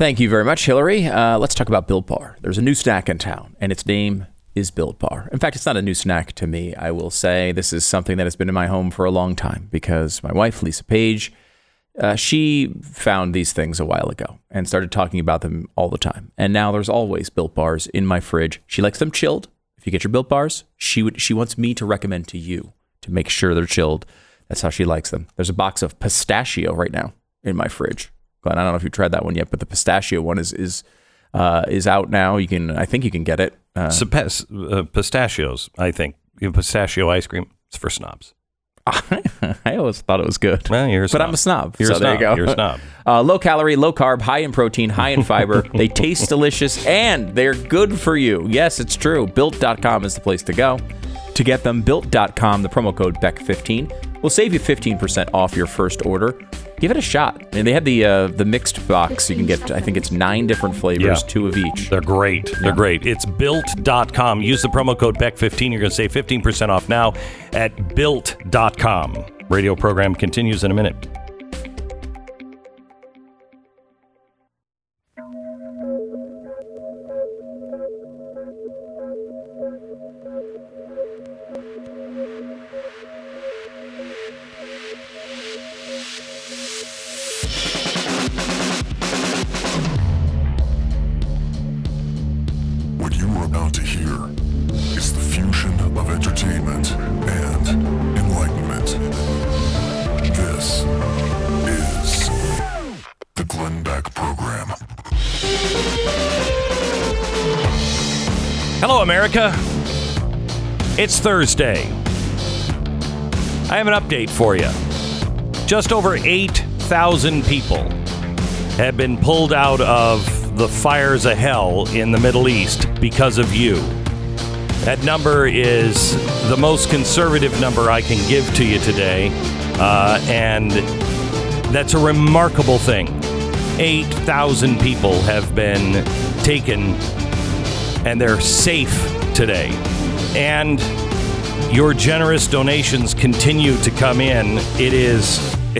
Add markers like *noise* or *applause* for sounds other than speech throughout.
Thank you very much, Hillary. Uh, let's talk about Built Bar. There's a new snack in town, and its name is Built Bar. In fact, it's not a new snack to me. I will say this is something that has been in my home for a long time because my wife, Lisa Page, uh, she found these things a while ago and started talking about them all the time. And now there's always Built Bars in my fridge. She likes them chilled. If you get your Built Bars, she would she wants me to recommend to you to make sure they're chilled. That's how she likes them. There's a box of pistachio right now in my fridge. Glenn, I don't know if you've tried that one yet, but the pistachio one is is uh, is out now. You can, I think, you can get it. Uh, So pes- uh, pistachios, I think. You have pistachio ice cream. It's for snobs. *laughs* I always thought it was good. Well, you're a but. I'm a snob. You're so a there you snob. go. You're a *laughs* snob. Uh, low calorie, low carb, high in protein, high in fiber. *laughs* they taste delicious and they're good for you. Yes, it's true. Built.com is the place to go. To get them, built.com, the promo code BECK15 will save you 15% off your first order. Give it a shot. And they have the uh, the mixed box. You can get, I think it's nine different flavors, Yeah. two of each. They're great. They're great. It's built.com. Use the promo code BECK15. You're going to save 15% off now at built.com. Radio program continues in a minute. Thursday. I have an update for you. Just over 8,000 people have been pulled out of the fires of hell in the Middle East because of you. That number is the most conservative number I can give to you today, uh, and that's a remarkable thing. 8,000 people have been taken and they're safe today. And your generous donations continue to come in. It is, *laughs*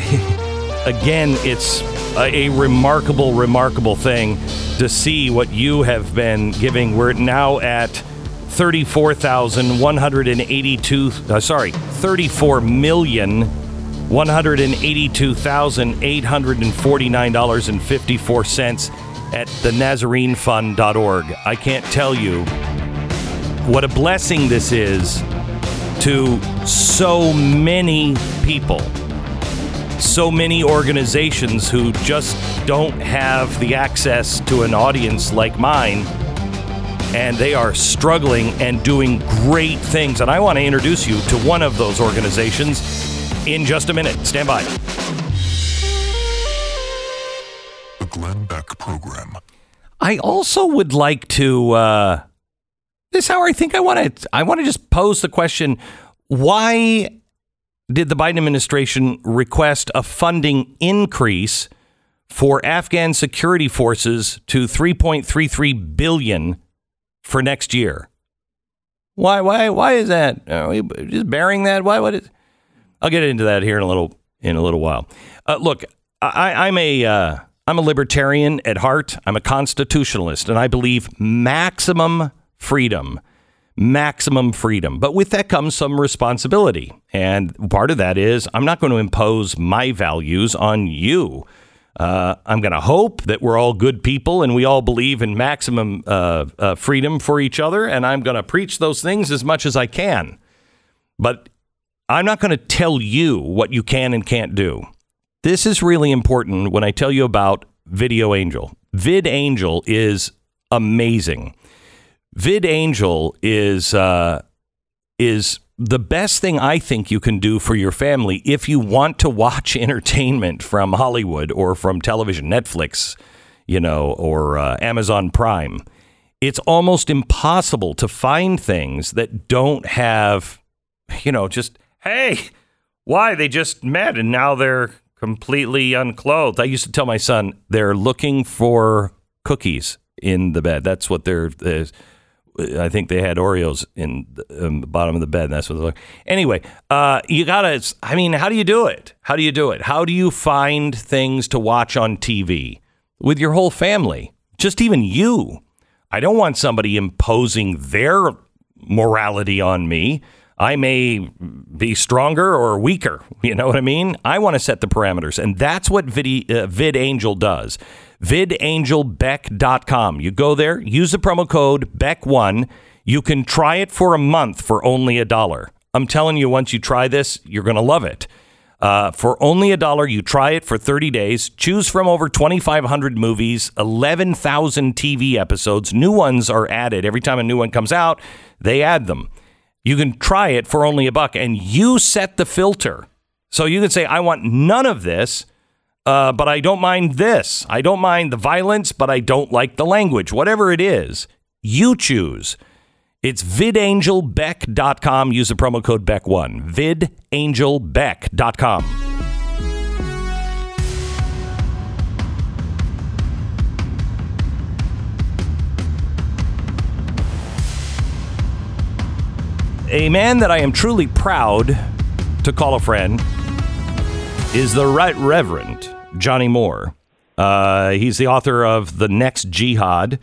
again, it's a, a remarkable, remarkable thing to see what you have been giving. We're now at 34,182, uh, sorry, 34 million. $182,849.54 at the NazareneFund.org. I can't tell you what a blessing this is to so many people, so many organizations who just don't have the access to an audience like mine. And they are struggling and doing great things. And I want to introduce you to one of those organizations in just a minute. Stand by. The Glenn Beck Program. I also would like to. Uh, this hour, I think I want to. I want to just pose the question: Why did the Biden administration request a funding increase for Afghan security forces to 3.33 billion for next year? Why? Why? Why is that? Are we just bearing that? Why? What? Is, I'll get into that here in a little in a little while. Uh, look, I, I'm a uh, I'm a libertarian at heart. I'm a constitutionalist, and I believe maximum freedom, maximum freedom. But with that comes some responsibility, and part of that is I'm not going to impose my values on you. Uh, I'm going to hope that we're all good people and we all believe in maximum uh, uh, freedom for each other, and I'm going to preach those things as much as I can. But I'm not going to tell you what you can and can't do. This is really important when I tell you about Video Angel. Vid Angel is amazing. VidAngel is uh, is the best thing I think you can do for your family if you want to watch *laughs* entertainment from Hollywood or from television, Netflix, you know, or uh, Amazon Prime. It's almost impossible to find things that don't have, you know, just hey, why they just met and now they're completely unclothed. I used to tell my son they're looking for cookies in the bed. That's what they're. they're I think they had Oreos in the, the bottom of the bed. And that's what they're. Anyway, uh, you gotta. I mean, how do you do it? How do you do it? How do you find things to watch on TV with your whole family? Just even you. I don't want somebody imposing their morality on me. I may be stronger or weaker. *laughs* You know what I mean? I want to set the parameters. And that's what Vid, uh, VidAngel does. VidAngelBeck.com. You go there, use the promo code BECK1. You can try it for a month for only a dollar. I'm telling you, once you try this, you're going to love it. Uh, for only a dollar, you try it for 30 days. Choose from over 2,500 movies, 11,000 TV episodes. New ones are added. Every time a new one comes out, they add them. You can try it for only a buck and you set the filter. So you can say, I want none of this, uh, but I don't mind this. I don't mind the violence, but I don't like the language. Whatever it is, you choose. It's vidangelbeck.com. Use the promo code BECK1. vidangelbeck.com. A man that I am truly proud to call a friend is the Right Reverend Johnny Moore. Uh, he's the author of The Next Jihad,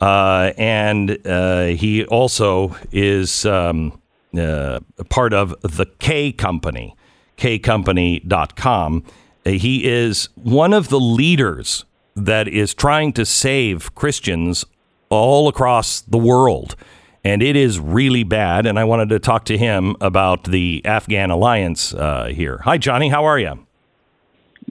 uh, and uh, he also is um, uh, part of the K Company, kcompany.com. Uh, he is one of the leaders that is trying to save Christians all across the world and it is really bad. And I wanted to talk to him about the Afghan alliance uh, here. Hi, Johnny. How are you?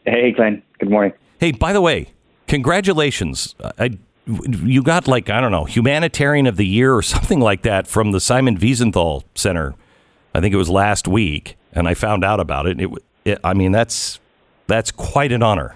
Hey, Glenn. Good morning. Hey, by the way, congratulations. I, you got like I don't know humanitarian of the year or *laughs* something like that from the Simon Wiesenthal Center. I think it was last week, and I found out about it. It, it I mean, that's that's quite an honor.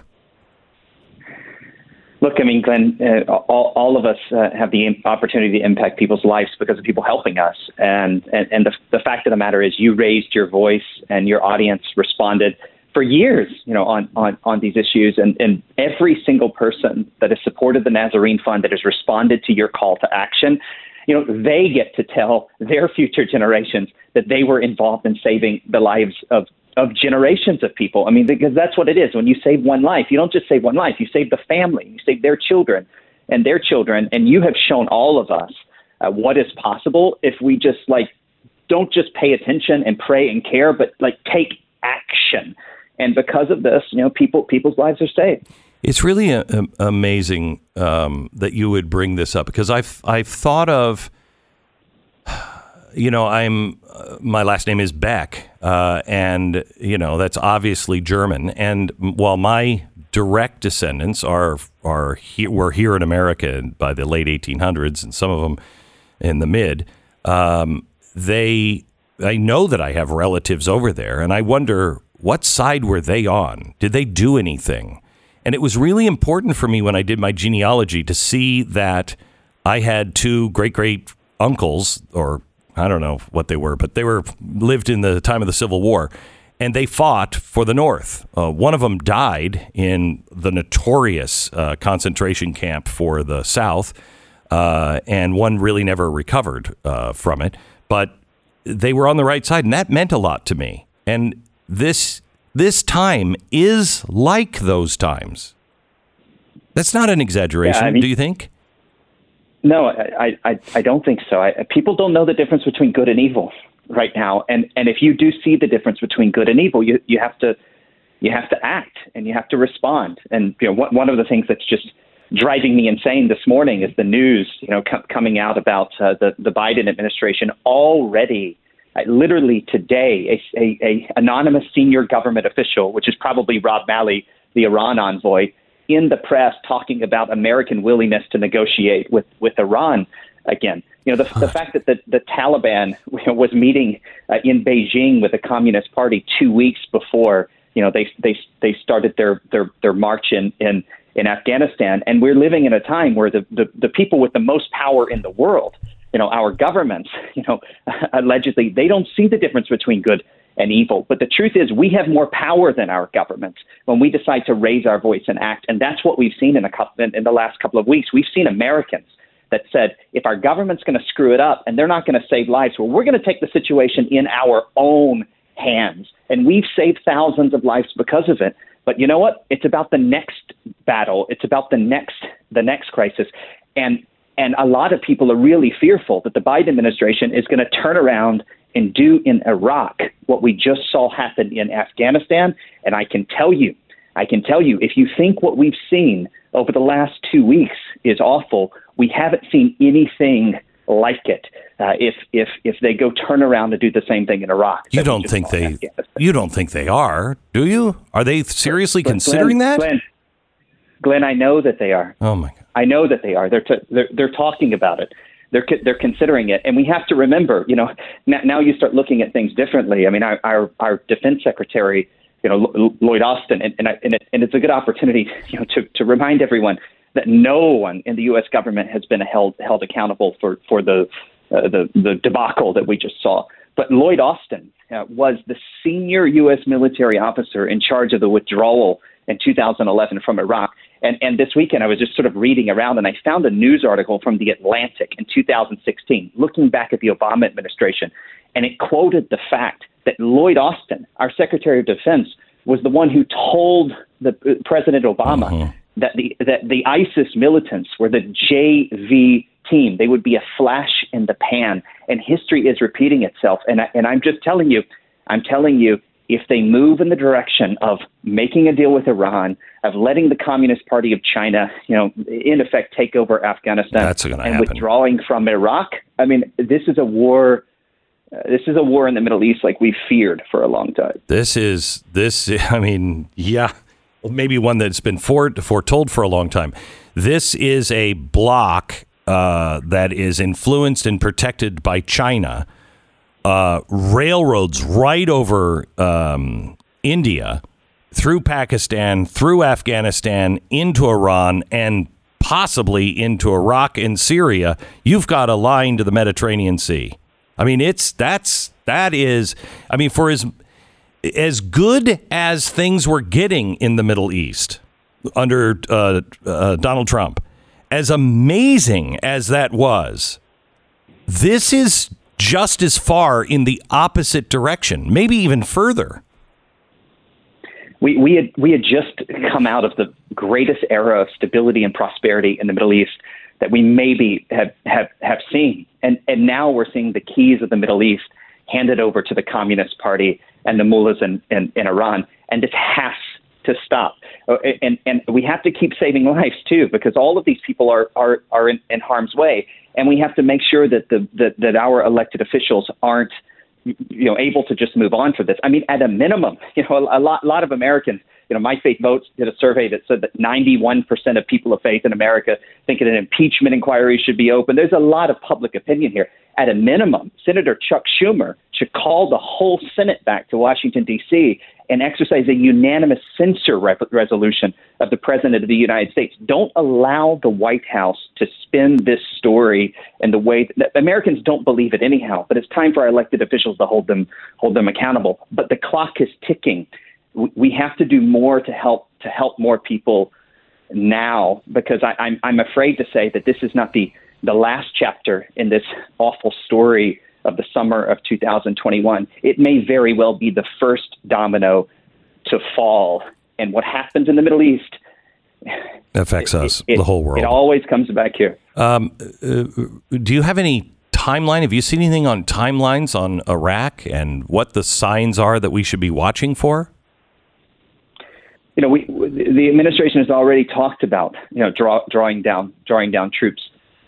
Look, I mean, Glenn, uh, all, all of us uh, have the opportunity to impact people's lives because of people helping us. And, and, and the, the fact of the matter is, you raised your voice and your audience responded for years, you know, on, on, on these issues. And, and every single person that has supported the Nazarene Fund, that has responded to your call to action, you know, they get to tell their future generations that they were involved in saving the lives of of generations of people. I mean, because that's what it is. When you save one life, you don't just save one life, you save the family, you save their children and their children. And you have shown all of us uh, what is possible if we just like don't just pay attention and pray and care, but like take action. And because of this, you know, people people's lives are saved. It's really a, uh, a, amazing um, that you would bring this up because I've I've thought of you know, I'm uh, my last name is Beck, uh, and you know that's obviously German. And while my direct descendants are are he, were here in America by the late 1800s, and some of them in the mid, um, they I know that I have relatives over there, and I wonder what side were they on? Did they do anything? And it was really important for me when I did my genealogy to see that I had two great great uncles or I don't know what they were, but they were lived in the time of the Civil War, and they fought for the North. Uh, one of them died in the notorious uh, concentration camp for the South, uh, and one really never recovered uh, from it. But they were on the right side, and that meant a lot to me. And this this time is like those times. That's not an exaggeration, yeah, I mean, do you think? No, I, I, I don't think so. I, people don't know the difference between good and evil right now, and and if you do see the difference between good and evil, you you have to you have to act and you have to respond. And you know, one one of the things that's just driving me insane this morning is the news, you know, com- coming out about uh, the the Biden administration already. Uh, literally today, a, a, a anonymous senior government official, which is probably Rob Malley, the Iran envoy, in the press talking about American willingness to negotiate with, with Iran again. You know, the, the fact that the, the Taliban *laughs* was meeting uh, in Beijing with the Communist Party two weeks before, you know, they they they started their their their march in in in Afghanistan. And we're living in a time where the, the, the people with the most power in the world, you know, our governments, *laughs* you know, *laughs* allegedly, they don't see the difference between good and evil. But the truth is, we have more power than our governments when we decide to raise our voice and act. And that's what we've seen in, a couple, in, the last couple of weeks. We've seen Americans that said, if our government's going to screw it up and they're not going to save lives, well, we're going to take the situation in our own hands. And we've saved thousands of lives because of it. But you know what? It's about the next battle. It's about the next the next crisis. And and a lot of people are really fearful that the Biden administration is going to turn around and do in Iraq what we just saw happen in Afghanistan. And I can tell you, I can tell you, if you think what we've seen over the last two weeks is awful, we haven't seen anything like it. Uh, if if if they go turn around to do the same thing in Iraq, you don't think they you don't think they are, do you? Are they seriously Glenn, considering that? Glenn, Glenn, I know that they are. Oh my God. I know that they are. They're t- they're they're talking about it. They're they're considering it, and we have to remember, you know, now, now you start looking at things differently. I mean, our our, our defense secretary, you know, Lloyd Austin, and and, I, and, it, and it's a good opportunity, you know, to to remind everyone that no one in the U.S. government has been held held accountable for for the uh, the the debacle that we just saw. But Lloyd Austin uh, was the senior U.S. military officer in charge of the withdrawal in 2011 from Iraq. And, and this weekend, I was just sort of reading around and I found a news article from The Atlantic in 2016, looking back at the Obama administration. And it quoted the fact that Lloyd Austin, our Secretary of Defense, was the one who told the uh, President Obama mm-hmm that the that the ISIS militants were the JV team. They would be a flash in the pan, and history is repeating itself. And I, and I'm just telling you, I'm telling you, if they move in the direction of making a deal with Iran, of letting the Communist Party of China, you know, in effect take over Afghanistan and happen. withdrawing from Iraq, I mean, this is a war. Uh, this is a war in the Middle East like we've feared for a long time. This is this. *laughs* I mean, yeah maybe one that's been foretold for a long time. This is a block uh, that is influenced and protected by China. Uh, railroads right over um, India, through Pakistan, through Afghanistan, into Iran, and possibly into Iraq and Syria. You've got a line to the Mediterranean Sea. I mean, it's that's that is. I mean, for as as good as things were getting in the Middle East under uh, uh, Donald Trump, as amazing as that was, this is just as far in the opposite direction, maybe even further. We, we, had, we had just come out of the greatest era of stability and prosperity in the Middle East that we maybe have, have, have seen. And, and now we're seeing the keys of the Middle East handed over to the Communist Party and the mullahs in, in, in Iran. And this has to stop. Uh, and, and we have to keep saving *laughs* lives too, because all of these people are, are, are in, in harm's way. And we have to make sure that, the, that, that our elected officials aren't you know able to just move on for this. I mean, at a minimum, *laughs* you know, a, a lot, lot of Americans you know, My Faith Votes did a survey that said that 91% of people of faith in America think that an impeachment inquiry should be open. There's a lot of public opinion here. At a minimum, Senator Chuck Schumer should call the whole Senate back to Washington, D.C. and exercise a unanimous censure re- resolution of the President of the United States. Don't allow the White House to spin this story in the way that Americans don't believe it anyhow, but it's time for our elected officials to hold them hold them accountable. But the clock is ticking we have to do more to help to help more people now because I, I'm I'm afraid to say that this is not the the last chapter in this awful story of the summer of 2021. It may very well be the first domino to fall, and what happens in the Middle East affects us, it, the whole world. It always comes back here. Um, uh, do you have any timeline? Have you seen anything on timelines on Iraq and what the signs are that we should be watching for? you know, we, the administration has already talked about, you know, draw, drawing down, drawing down troops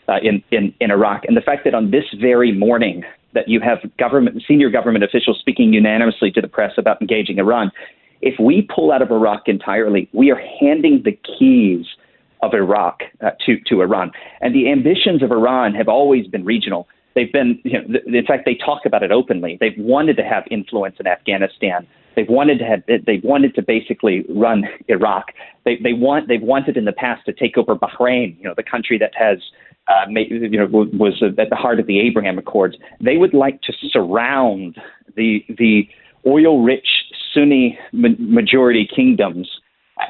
uh, in, in, in Iraq. And the fact that on this very morning that you have government, senior government officials speaking unanimously to the press about engaging Iran, if we pull out of Iraq entirely, we are handing the keys of Iraq uh, to, to Iran. And the ambitions of Iran have always been regional. They've been, you know, th- in fact, they talk about it openly. They've wanted to have influence in Afghanistan They've wanted to have, they've wanted to basically run Iraq. They they want they've wanted in the past to take over Bahrain, you know, the country that has uh, you know was at the heart of the Abraham Accords. They would like to surround the the oil-rich Sunni majority kingdoms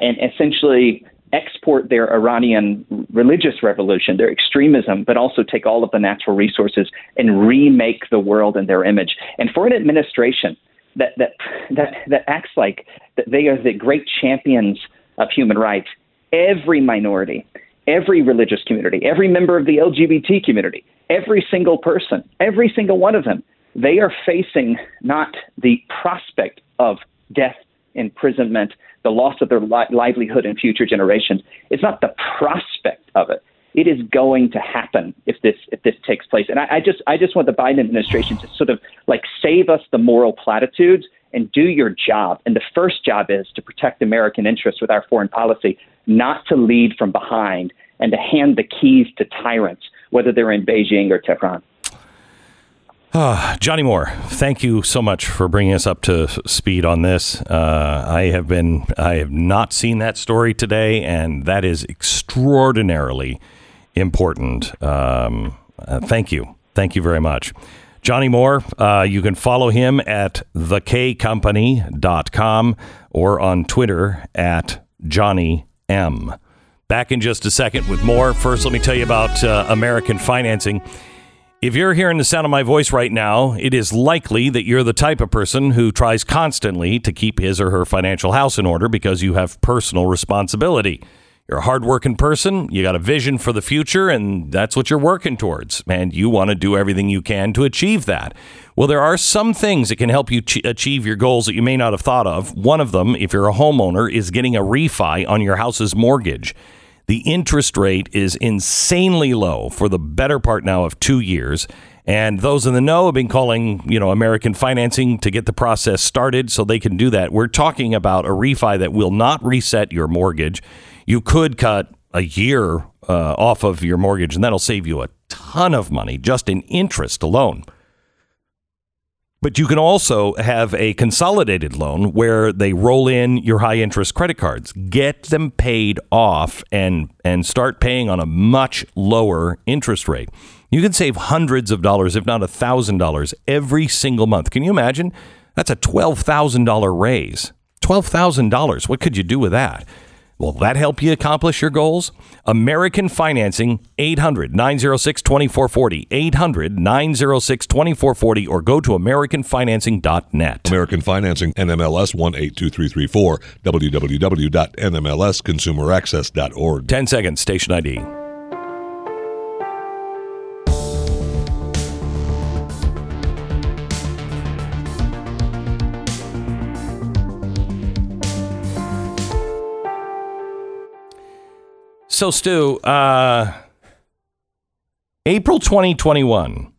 and essentially export their Iranian religious revolution, their extremism, but also take all of the natural resources and remake the world in their image. And for an administration that that that, that acts like that they are the great champions of human rights, every minority, every religious community, every member of the LGBT community, every single person, every single one of them, they are facing not the prospect of death, imprisonment, the loss of their li- livelihood in future generations. It's not the prospect of it. It is going to happen if this if this takes place. And I, I just I just want the Biden administration to sort of like save us the moral platitudes and do your job. And the first job is to protect American interests with our foreign policy, not to lead from behind and to hand the keys to tyrants, whether they're in Beijing or Tehran. Uh, Johnny Moore, thank you so much for bringing us up to speed on this. Uh, I have been, I have not seen that story today, and that is extraordinarily important. Um, uh, thank you, thank you very much, Johnny Moore. Uh, you can follow him at thekcompany.com or on Twitter at Johnny M. Back in just a second with more. First, let me tell you about uh, American financing. If you're hearing the sound of my voice right now, it is likely that you're the type of person who tries constantly to keep his or her financial house in order because you have personal responsibility. You're a hardworking person, you got a vision for the future, and that's what you're working towards. And you want to do everything you can to achieve that. Well, there are some things that can help you ch- achieve your goals that you may not have thought of. One of them, if you're a homeowner, is getting a refi on your house's mortgage. The interest rate is insanely low for the better part now of two years. And those in the know have been calling, you know, American financing to get the process started so they can do that. We're talking about a refi that will not reset your mortgage. You could cut a year uh, off of your mortgage, and that'll save you a ton of money just in interest alone. But you can also have a consolidated loan where they roll in your high interest credit cards, get them paid off, and and start paying on a much lower interest rate. You can save hundreds of dollars, if not a thousand dollars, every single month. Can you imagine? That's a twelve thousand dollar raise. Twelve thousand dollars. What could you do with that? Will that help you accomplish your goals? American Financing, 800 906 2440. 800 906 2440, or go to AmericanFinancing.net. American Financing, NMLS 182334, www.nmlsconsumeraccess.org. 10 seconds, station ID. So, Stu, uh, April 2021,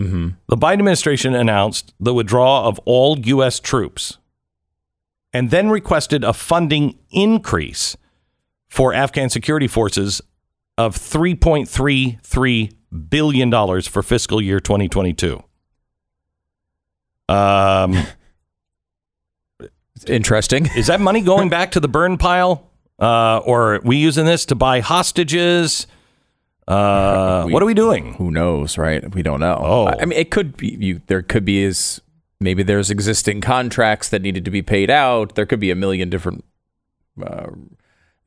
Mm-hmm. the Biden administration announced the withdrawal of all U.S. troops and then requested a funding increase for Afghan security forces of $3.33 billion for fiscal year 2022. Um, *laughs* Interesting. is that money going back to the burn pile? Uh, or we using this to buy hostages? Uh, *laughs* We- what are we doing? Who knows, right? We don't know. Oh. I I mean, it could be. You, there could be is maybe there's existing contracts that needed to be paid out. There could be a million different. Uh,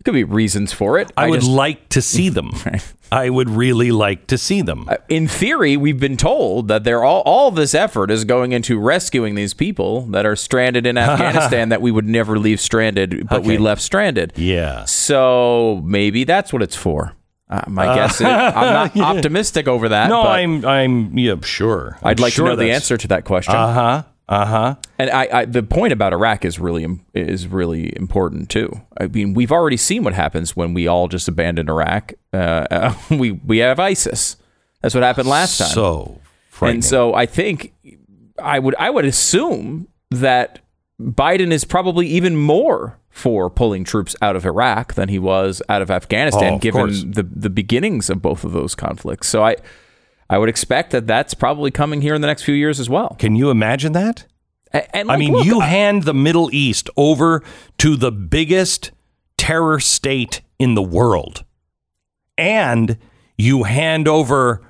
there could be reasons for it. I, would just- like to see them. *laughs* I would really like to see them. Uh, in theory, we've been told that they're all all this effort is going into rescuing these people that are stranded in *laughs* Afghanistan that we would never leave stranded, but we left stranded. Yeah. So maybe that's what it's for. Uh, my guess is I'm *laughs* not optimistic over that. No, I'm. I'm. Yeah, sure. I'd I'm like sure to know the answer to that question. Uh huh. Uh huh. And I, I, the point about Iraq is really is really important too. I mean, we've already seen what happens when we all just abandon Iraq. Uh, *laughs* we we have ISIS. That's what happened last time. So and so I think I would I would assume that Biden is probably even more for pulling troops out of Iraq than he was out of Afghanistan, Oh, of given course. the the beginnings of both of those conflicts. So I I would expect that that's probably coming here in the next few years as well. Can you imagine that? A- And I mean, look, you I- hand the Middle East over to the biggest terror state in the world, and you hand over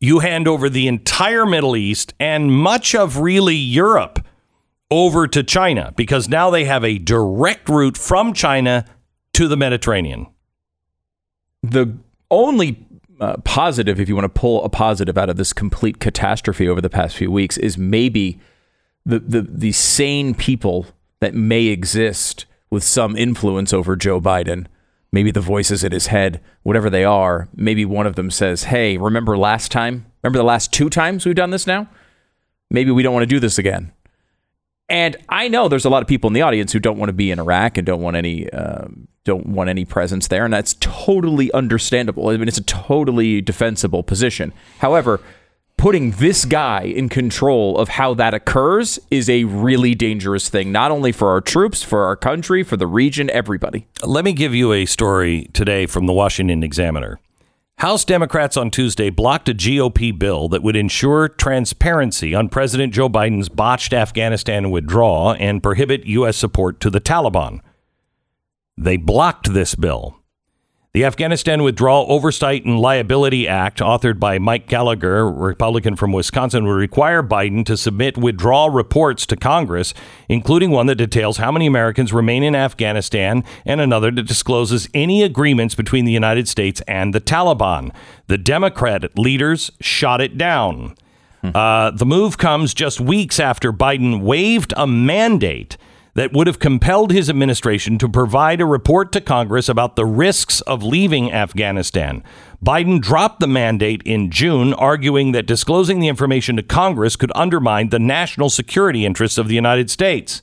you hand over the entire Middle East and much of really Europe over to China because now they have a direct route from China to the Mediterranean. the only uh, positive, if you want to pull a positive out of this complete catastrophe over the past few weeks, is maybe the the, the sane people that may exist with some influence over Joe Biden. Maybe the voices in his head, whatever they are, maybe one of them says, "Hey, remember last time? Remember the last two times we've done this now? Maybe we don't want to do this again." And I know there's a lot of people in the audience who don't want to be in Iraq and don't want any um, don't want any presence there, and that's totally understandable. I mean, it's a totally defensible position. However, putting this guy in control of how that occurs is a really dangerous thing, not only for our troops, for our country, for the region, everybody. Let me give you a story today from the Washington Examiner. House Democrats on Tuesday blocked a GOP bill that would ensure transparency on President Joe Biden's botched Afghanistan withdrawal and prohibit U.S. support to the Taliban. They blocked this bill. The Afghanistan Withdrawal Oversight and Liability Act, authored by Mike Gallagher, a Republican from Wisconsin, would require Biden to submit withdrawal reports to Congress, including one that details how many Americans remain in Afghanistan and another that discloses any agreements between the United States and the Taliban. The Democrat leaders shot it down. Uh, the move comes just weeks after Biden waived a mandate that would have compelled his administration to provide a report to Congress about the risks of leaving Afghanistan. Biden dropped the mandate in June, arguing that disclosing the information to Congress could undermine the national security interests of the United States.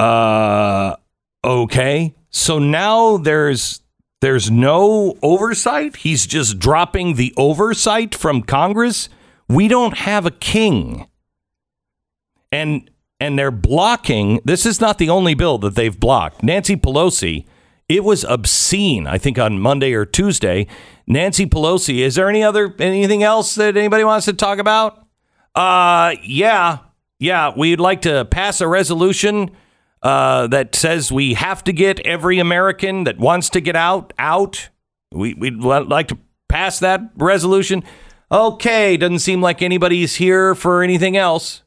Uh, okay. So now there's there's no oversight. He's just dropping the oversight from Congress. We don't have a king. And and they're blocking. This is not the only bill that they've blocked. Nancy Pelosi, it was obscene. I think on Monday or Tuesday, Nancy Pelosi. Is there any other anything else that anybody wants to talk about? Uh, yeah, yeah. We'd like to pass a resolution uh, that says we have to get every American that wants to get out out. We, we'd like to pass that resolution. Okay, doesn't seem like anybody's here for anything else.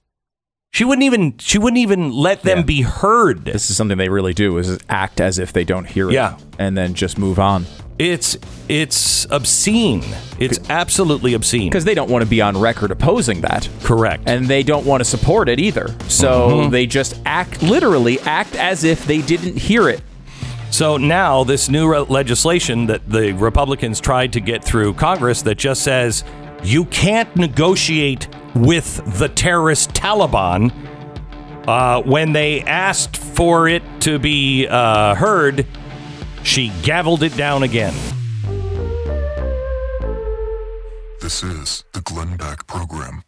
She wouldn't even she wouldn't even let them Yeah. be heard. This is something they really do is act as if they don't hear it Yeah. and then just move on. It's it's obscene. It's absolutely obscene. Because they don't want to be on record opposing that. Correct. and they don't want to support it either. So Mm-hmm. they just act, literally act as if they didn't hear it. So now this new re- legislation that the Republicans tried to get through Congress that just says you can't negotiate with the terrorist Taliban. Uh, when they asked for it to be uh, heard, she gavelled it down again. This is the Glenn Beck Program.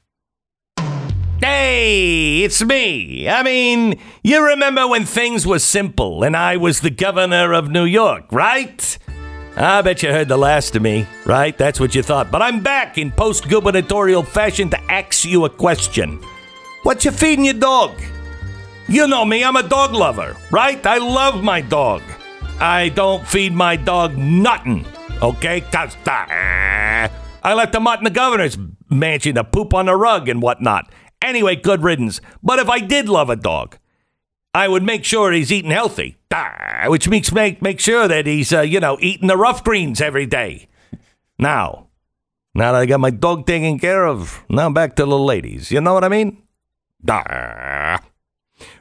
Hey, it's me. I mean, you remember when things were simple and I was the governor of New York, right? I bet you heard the last of me, right? That's what you thought. But I'm back in post gubernatorial fashion to ask you a question. What you feeding your dog? You know me, I'm a dog lover, right? I love my dog. I don't feed my dog nothing, okay? Cause uh, I let them out in the governor's mansion to poop on the rug and whatnot. Anyway, good riddance. But if I did love a dog, I would make sure he's eating healthy, Ah, which makes make make sure that he's uh, you know eating the rough greens every day. Now, now that I got my dog taken care of, now back to the ladies. You know what I mean? Ah.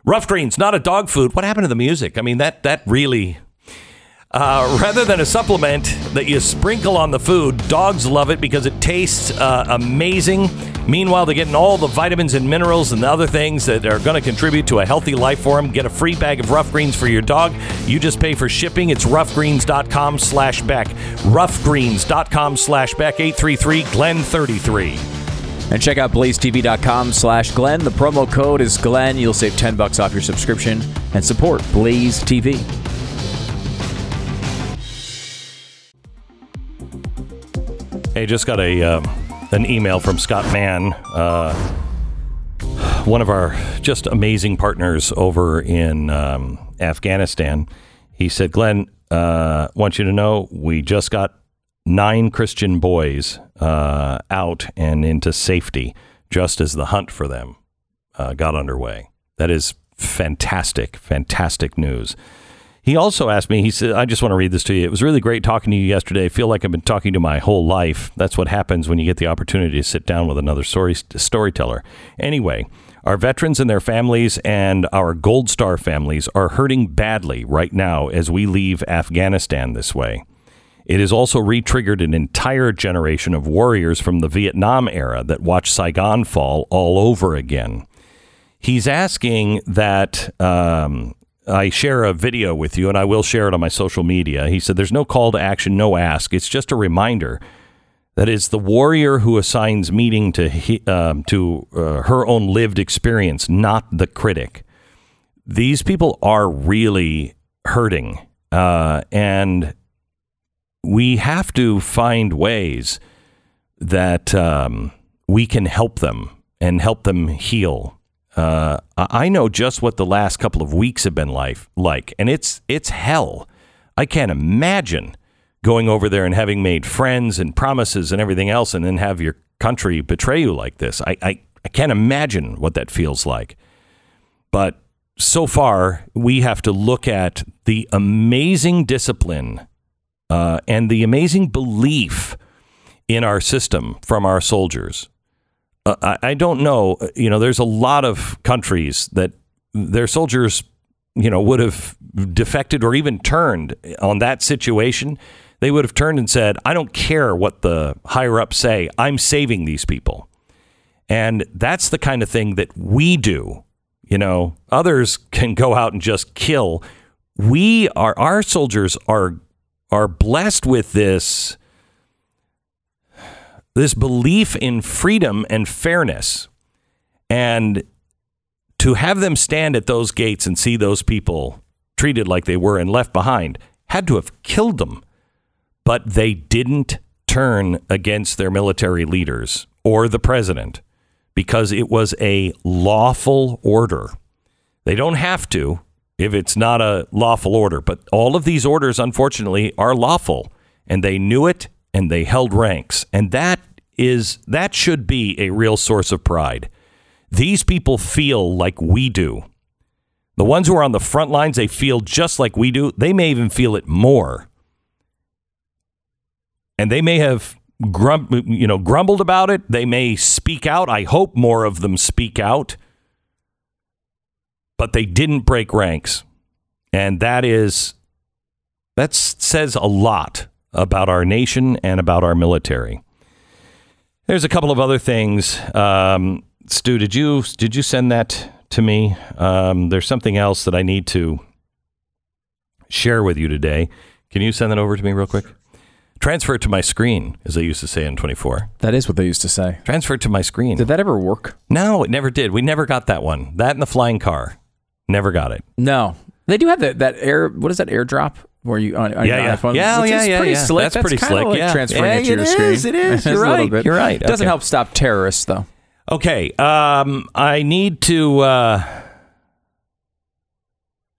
Rough greens, not a dog food. What happened to the music? I mean, that that really. Uh, rather than a supplement that you sprinkle on the food, dogs love it because it tastes uh, amazing. Meanwhile, they're getting all the vitamins and minerals and the other things that are going to contribute to a healthy life for them. Get a free bag of Rough Greens for your dog. You just pay for shipping. It's roughgreens.com slash Beck. Roughgreens.com slash Beck. 833-GLEN33. And check out blazetv.com slash Glenn. The promo code is Glenn. You'll save 10 bucks off your subscription and support Blaze TV. Hey, just got a um, an email from Scott Mann. Uh, one of our just amazing partners over in um, Afghanistan. He said, Glenn, uh, want you to know we just got nine Christian boys uh, out and into safety just as the hunt for them uh, got underway. That is fantastic, fantastic news. He also asked me, he said, I just want to read this to you. It was really great talking to you yesterday. I feel like I've been talking to my whole life. That's what happens when you get the opportunity to sit down with another story, storyteller. Anyway, our veterans and their families and our Gold Star families are hurting badly right now as we leave Afghanistan this way. It has also re triggered an entire generation of warriors from the Vietnam era that watched Saigon fall all over again. He's asking that um, I share a video with you, and I will share it on my social media. He said, There's no call to action, no ask. It's just a reminder that it's the warrior who assigns meaning to, he, um, to uh, her own lived experience, not the critic. These people are really hurting. Uh, and we have to find ways that um, we can help them and help them heal uh, I know just what the last couple of weeks have been like, like, and it's it's hell. I can't imagine going over there and having made friends and promises and everything else, and then have your country betray you like this. I, I, I can't imagine what that feels like. But so far, we have to look at the amazing discipline uh, and the amazing belief in our system from our soldiers uh, I, I don't know. Uh, you know, there's a lot of countries that their soldiers, you know, would have defected or even turned on that situation. They would have turned and said, I don't care what the higher ups say. I'm saving these people. And that's the kind of thing that we do. You know, others can go out and just kill. We are, our soldiers are, are blessed with this this belief in freedom and fairness. And to have them stand at those gates and see those people treated like they were and left behind had to have killed them. But they didn't turn against their military leaders or the president because it was a lawful order. They don't have to if it's not a lawful order, but all of these orders, unfortunately, are lawful. And they knew it and they held ranks. And that is that should be a real source of pride. These people feel like we do. The ones who are on the front lines, they feel just like we do. They may even feel it more. And they may have grum- you know, grumbled about it. They may speak out. I hope more of them speak out. But they didn't break ranks. And that is that says a lot about our nation and about our military. There's a couple of other things. Um, Stu, did you did you send that to me? Um, there's something else that I need to share with you today. Can you send that over to me real quick? Transfer it to my screen, as they used to say in 24. That is what they used to say. Transfer it to my screen. Did that ever work? No, it never did. We never got that one. That and the flying car. Never got it. No. They do have that, that air, what is that airdrop? Where you on, on yeah, your yeah. iPhone, yeah, which yeah, is yeah, pretty yeah. slick. That's, pretty slick. Like yeah, transferring yeah, it to your it screen. is, It *laughs* is. You're right. bit. You're right. It doesn't Okay. help stop terrorists though. Okay, um, I need to. Uh,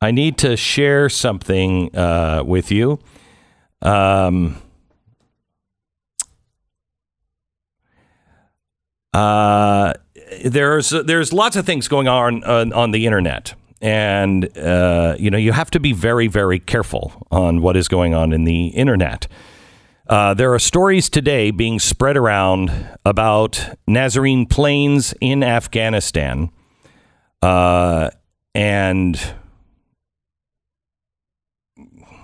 I need to share something uh, with you. Um, uh, there's there's lots of things going on on, on the internet, and uh, you know you have to be very very careful on what is going on in the internet. Uh, there are stories today being spread around about Nazarene planes in Afghanistan, uh, and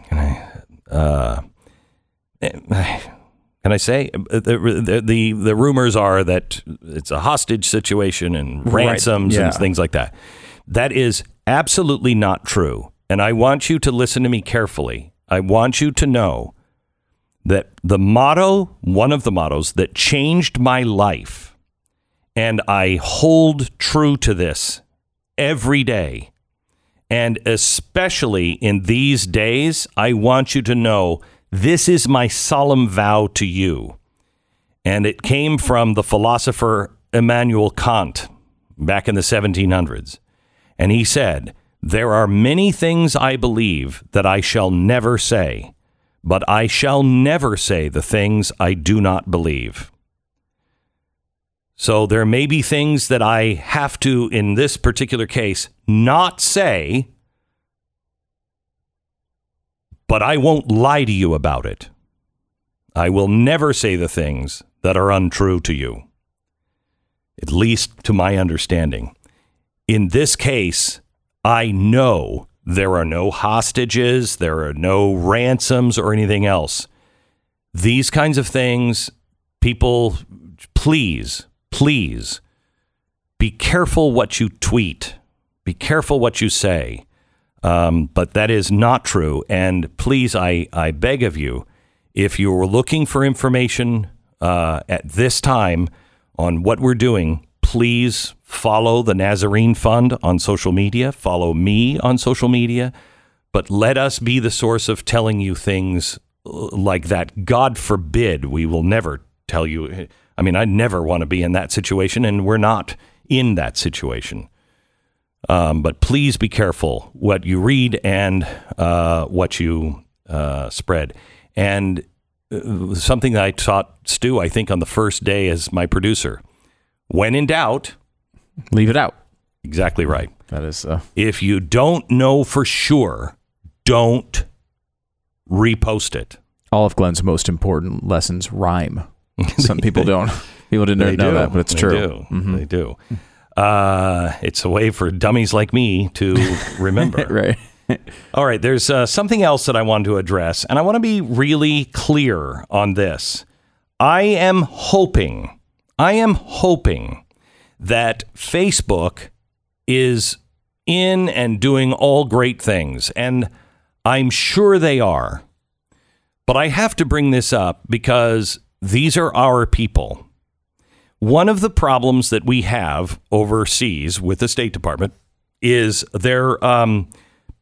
can I, uh, can I say the, the the the rumors are that it's a hostage situation and Right, ransoms yeah. and things like that. That is absolutely not true, and I want you to listen to me carefully. I want you to know that the motto, one of the mottos that changed my life, and I hold true to this every day, and especially in these days, I want you to know this is my solemn vow to you. And it came from the philosopher Immanuel Kant. back in the 1700s. And he said, There are many things I believe that I shall never say, but I shall never say the things I do not believe. So there may be things that I have to, in this particular case, not say, but I won't lie to you about it. I will never say the things that are untrue to you, at least to my understanding. In this case, I know there are no hostages, there are no ransoms or anything else. These kinds of things, people, please, please be careful what you tweet, be careful what you say. Um, but that is not true. And please, I, I beg of you, if you are looking for information uh, at this time on what we're doing, please follow the Nazarene Fund on social media, follow me on social media, but let us be the source of telling you things uh, like that. God forbid we will never tell you. I mean, I never want to be in that situation, and we're not in that situation. Um, but please be careful what you read and uh, what you uh, spread. And uh, something that I taught Stu, I think, on the first day as my producer when in doubt, Leave it out. exactly right. That is. Uh, If you don't know for sure, don't repost it. all of Glenn's most important lessons rhyme. Some people *laughs* don't. People didn't They know do. that, but it's true. They true. do. Mhm. They do. Uh, it's a way for dummies like me to *laughs* remember. Right. All right, there's uh, something else that I want to address, and I want to be really clear on this. I am hoping, I am hoping that Facebook is in and doing all great things, and I'm sure they are. But I have to bring this up because these are our people. One of the problems that we have overseas with the State Department is their um,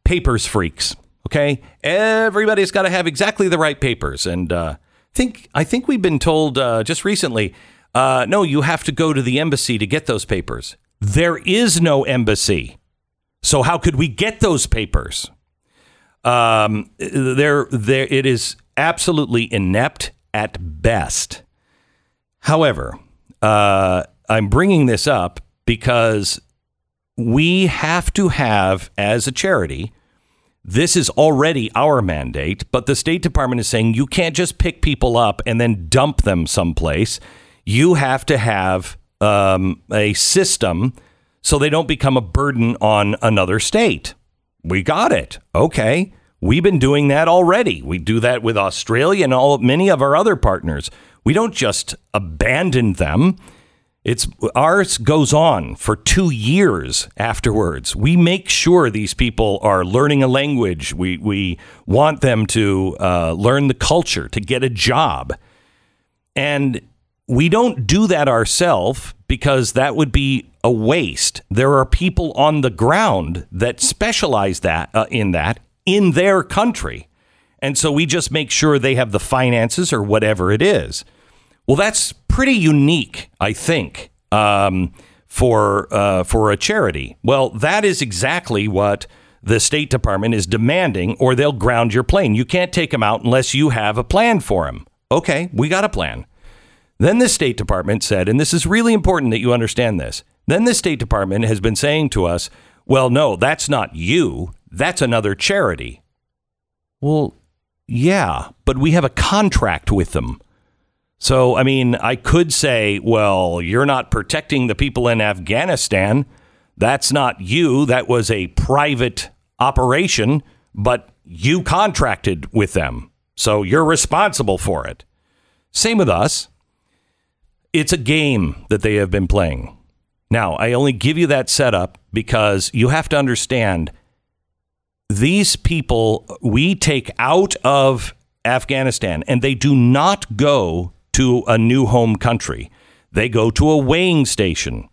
papers freaks. Okay, everybody's got to have exactly the right papers, and uh, think I think we've been told uh, just recently, uh, no, you have to go to the embassy to get those papers. There is no embassy, so how could we get those papers? Um, there, there, it is absolutely inept at best. However, uh, I'm bringing this up because we have to have, as a charity, this is already our mandate, but the State Department is saying you can't just pick people up and then dump them someplace. You have to have um, a system so they don't become a burden on another state. We got it. Okay. We've been doing that already. We do that with Australia and all many of our other partners. We don't just abandon them. It's ours goes on for two years afterwards. We make sure these people are learning a language. We we want them to uh, learn the culture, to get a job, and we don't do that ourselves because that would be a waste. There are people on the ground that specialize that uh, in that in their country, and so we just make sure they have the finances or whatever it is. Well, that's pretty unique, I think, um, for uh, for a charity. Well, that is exactly what the State Department is demanding, or they'll ground your plane. You can't take them out unless you have a plan for them. Okay, we got a plan. Then the State Department said, and this is really important that you understand this. Then the State Department has been saying to us, well, no, that's not you. That's another charity. Well, yeah, but we have a contract with them. So, I mean, I could say, well, you're not protecting the people in Afghanistan. That's not you. That was a private operation, but you contracted with them. So you're responsible for it. Same with us. It's a game that they have been playing. Now, I only give you that setup because you have to understand these people we take out of Afghanistan and they do not go to a new home country. They go to a weighing station.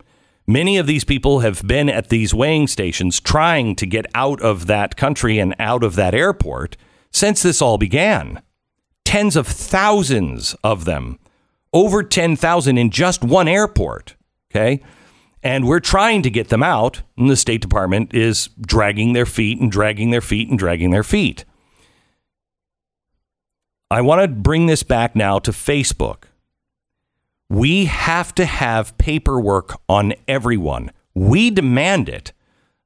Many of these people have been at these weighing stations trying to get out of that country and out of that airport since this all began. Tens of thousands of them, over 10,000 in just one airport. Okay. And we're trying to get them out, and the State Department is dragging their feet and dragging their feet and dragging their feet. I want to bring this back now to Facebook. We have to have paperwork on everyone. We demand it.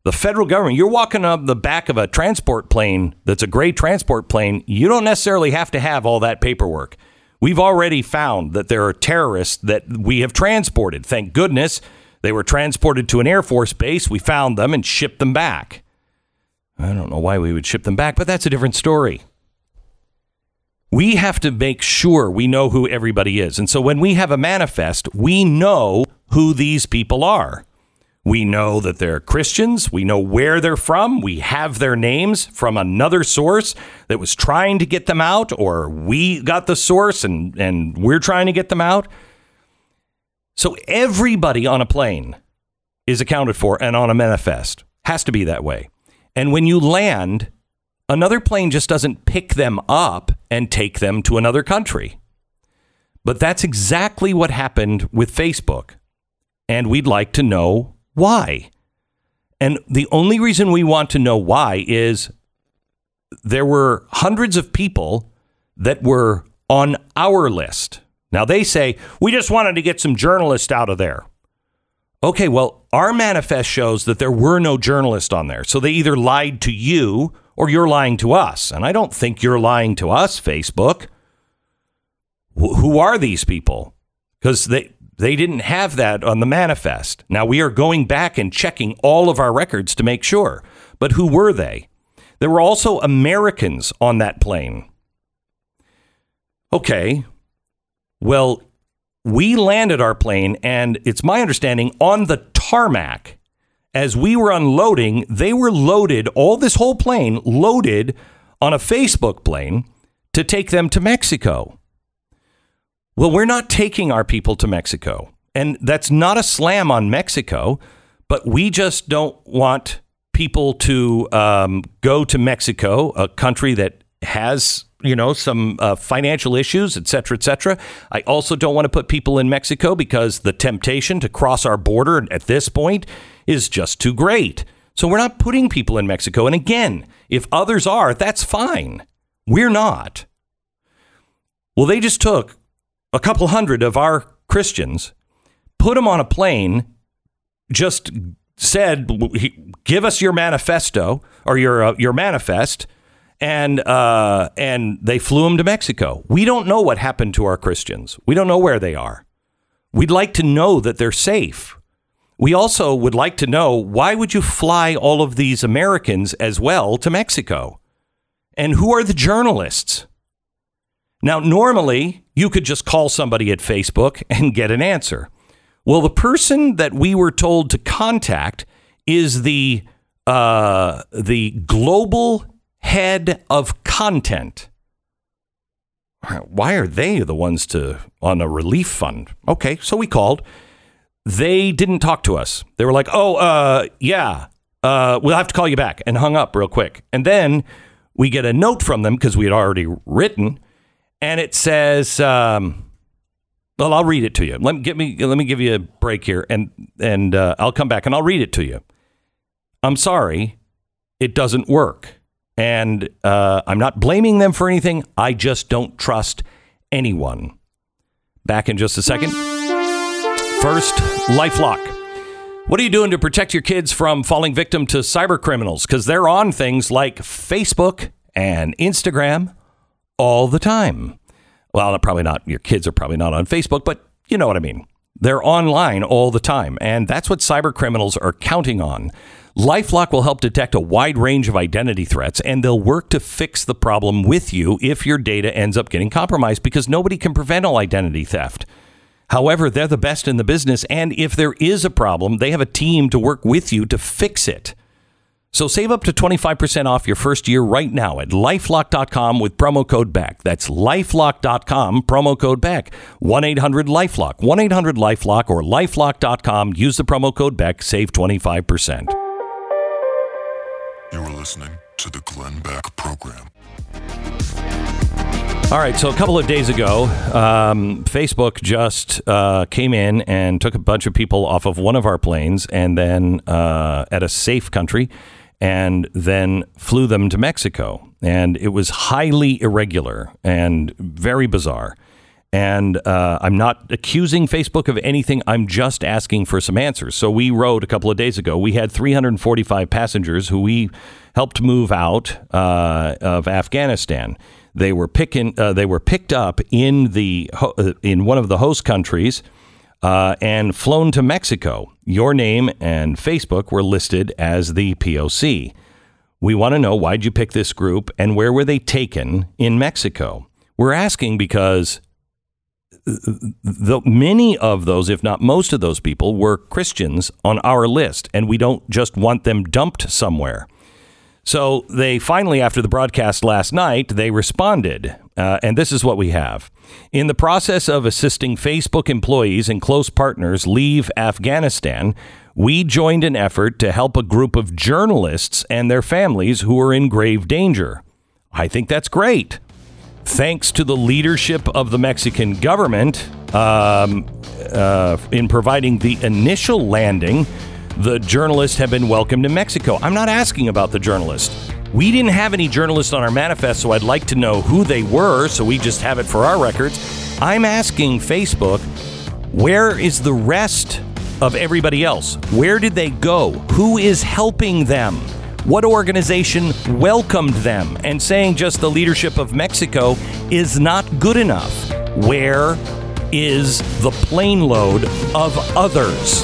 The federal government, you're walking up the back of a transport plane that's a gray transport plane, you don't necessarily have to have all that paperwork. We've already found that there are terrorists that we have transported. Thank goodness they were transported to an Air Force base. We found them and shipped them back. I don't know why we would ship them back, but that's a different story. We have to make sure we know who everybody is. And so when we have a manifest, we know who these people are. We know that they're Christians. We know where they're from. We have their names from another source that was trying to get them out, or we got the source and, and we're trying to get them out. So everybody on a plane is accounted for and on a manifest. Has to be that way. And when you land, another plane just doesn't pick them up and take them to another country. But that's exactly what happened with Facebook. And we'd like to know why. And the only reason we want to know why is there were hundreds of people that were on our list. Now they say, we just wanted to get some journalists out of there. Okay, well, our manifest shows that there were no journalists on there. So they either lied to you or you're lying to us. And I don't think you're lying to us, Facebook. Wh- who are these people? Because they, they didn't have that on the manifest. Now we are going back and checking all of our records to make sure. But who were they? There were also Americans on that plane. Okay. Well, we landed our plane, and it's my understanding on the tarmac. As we were unloading, they were loaded, all this whole plane loaded on a Facebook plane to take them to Mexico. Well, we're not taking our people to Mexico. And that's not a slam on Mexico, but we just don't want people to um, go to Mexico, a country that has, you know, some uh, financial issues, et cetera, et cetera. I also don't want to put people in Mexico because the temptation to cross our border at this point is just too great. So we're not putting people in Mexico. And again, if others are, that's fine. We're not. Well, they just took a couple hundred of our Christians, put them on a plane, just said, "Give us your manifesto or your uh, your manifest," and uh, and they flew them to Mexico. We don't know what happened to our Christians. We don't know where they are. We'd like to know that they're safe. We also would like to know why would you fly all of these Americans as well to Mexico? And who are the journalists? Now, normally you could just call somebody at Facebook and get an answer. Well, the person that we were told to contact is the uh, the global head of content. Why are they the ones to on a relief fund? Okay, so we called. They didn't talk to us. They were like, "Oh, uh, yeah, uh, we'll have to call you back," and hung up real quick. And then we get a note from them because we had already written and it says, um, "Well, I'll read it to you. Let me get me. Let me give you a break here, and and uh, I'll come back and I'll read it to you. I'm sorry, it doesn't work, and uh, I'm not blaming them for anything. I just don't trust anyone. Back in just a second. First, LifeLock. What are you doing to protect your kids from falling victim to cyber criminals? Because they're on things like Facebook and Instagram all the time. Well, probably not. Your kids are probably not on Facebook, but you know what I mean. They're online all the time, and that's what cyber criminals are counting on. Lifelock will help detect a wide range of identity threats, and they'll work to fix the problem with you if your data ends up getting compromised because nobody can prevent all identity theft. However, they're the best in the business, and if there is a problem, they have a team to work with you to fix it. So save up to 25% off your first year right now at lifelock.com with promo code BACK. That's lifelock.com, promo code BACK. 1 800 Lifelock. 1 800 Lifelock or lifelock.com. Use the promo code BACK, save 25%. You are listening to the Glenn Beck Program. All right, so a couple of days ago, um, Facebook just uh, came in and took a bunch of people off of one of our planes and then uh, at a safe country and then flew them to Mexico. And it was highly irregular and very bizarre. And uh, I'm not accusing Facebook of anything. I'm just asking for some answers. So we wrote a couple of days ago. We had 345 passengers who we helped move out uh, of Afghanistan. They were picking. Uh, they were picked up in the uh, in one of the host countries uh, and flown to Mexico. Your name and Facebook were listed as the POC. We want to know why'd you pick this group and where were they taken in Mexico? We're asking because the, many of those, if not most of those people, were Christians on our list, and we don't just want them dumped somewhere. So they finally, after the broadcast last night, they responded. Uh, and this is what we have. In the process of assisting Facebook employees and close partners leave Afghanistan, we joined an effort to help a group of journalists and their families who are in grave danger. I think that's great. Thanks to the leadership of the Mexican government um, uh, in providing the initial landing the journalists have been welcomed to Mexico. I'm not asking about the journalist. We didn't have any journalists on our manifest, so I'd like to know who they were, so we just have it for our records. I'm asking Facebook, where is the rest of everybody else? Where did they go? Who is helping them? What organization welcomed them? And saying just the leadership of Mexico is not good enough. Where is the plane load of others?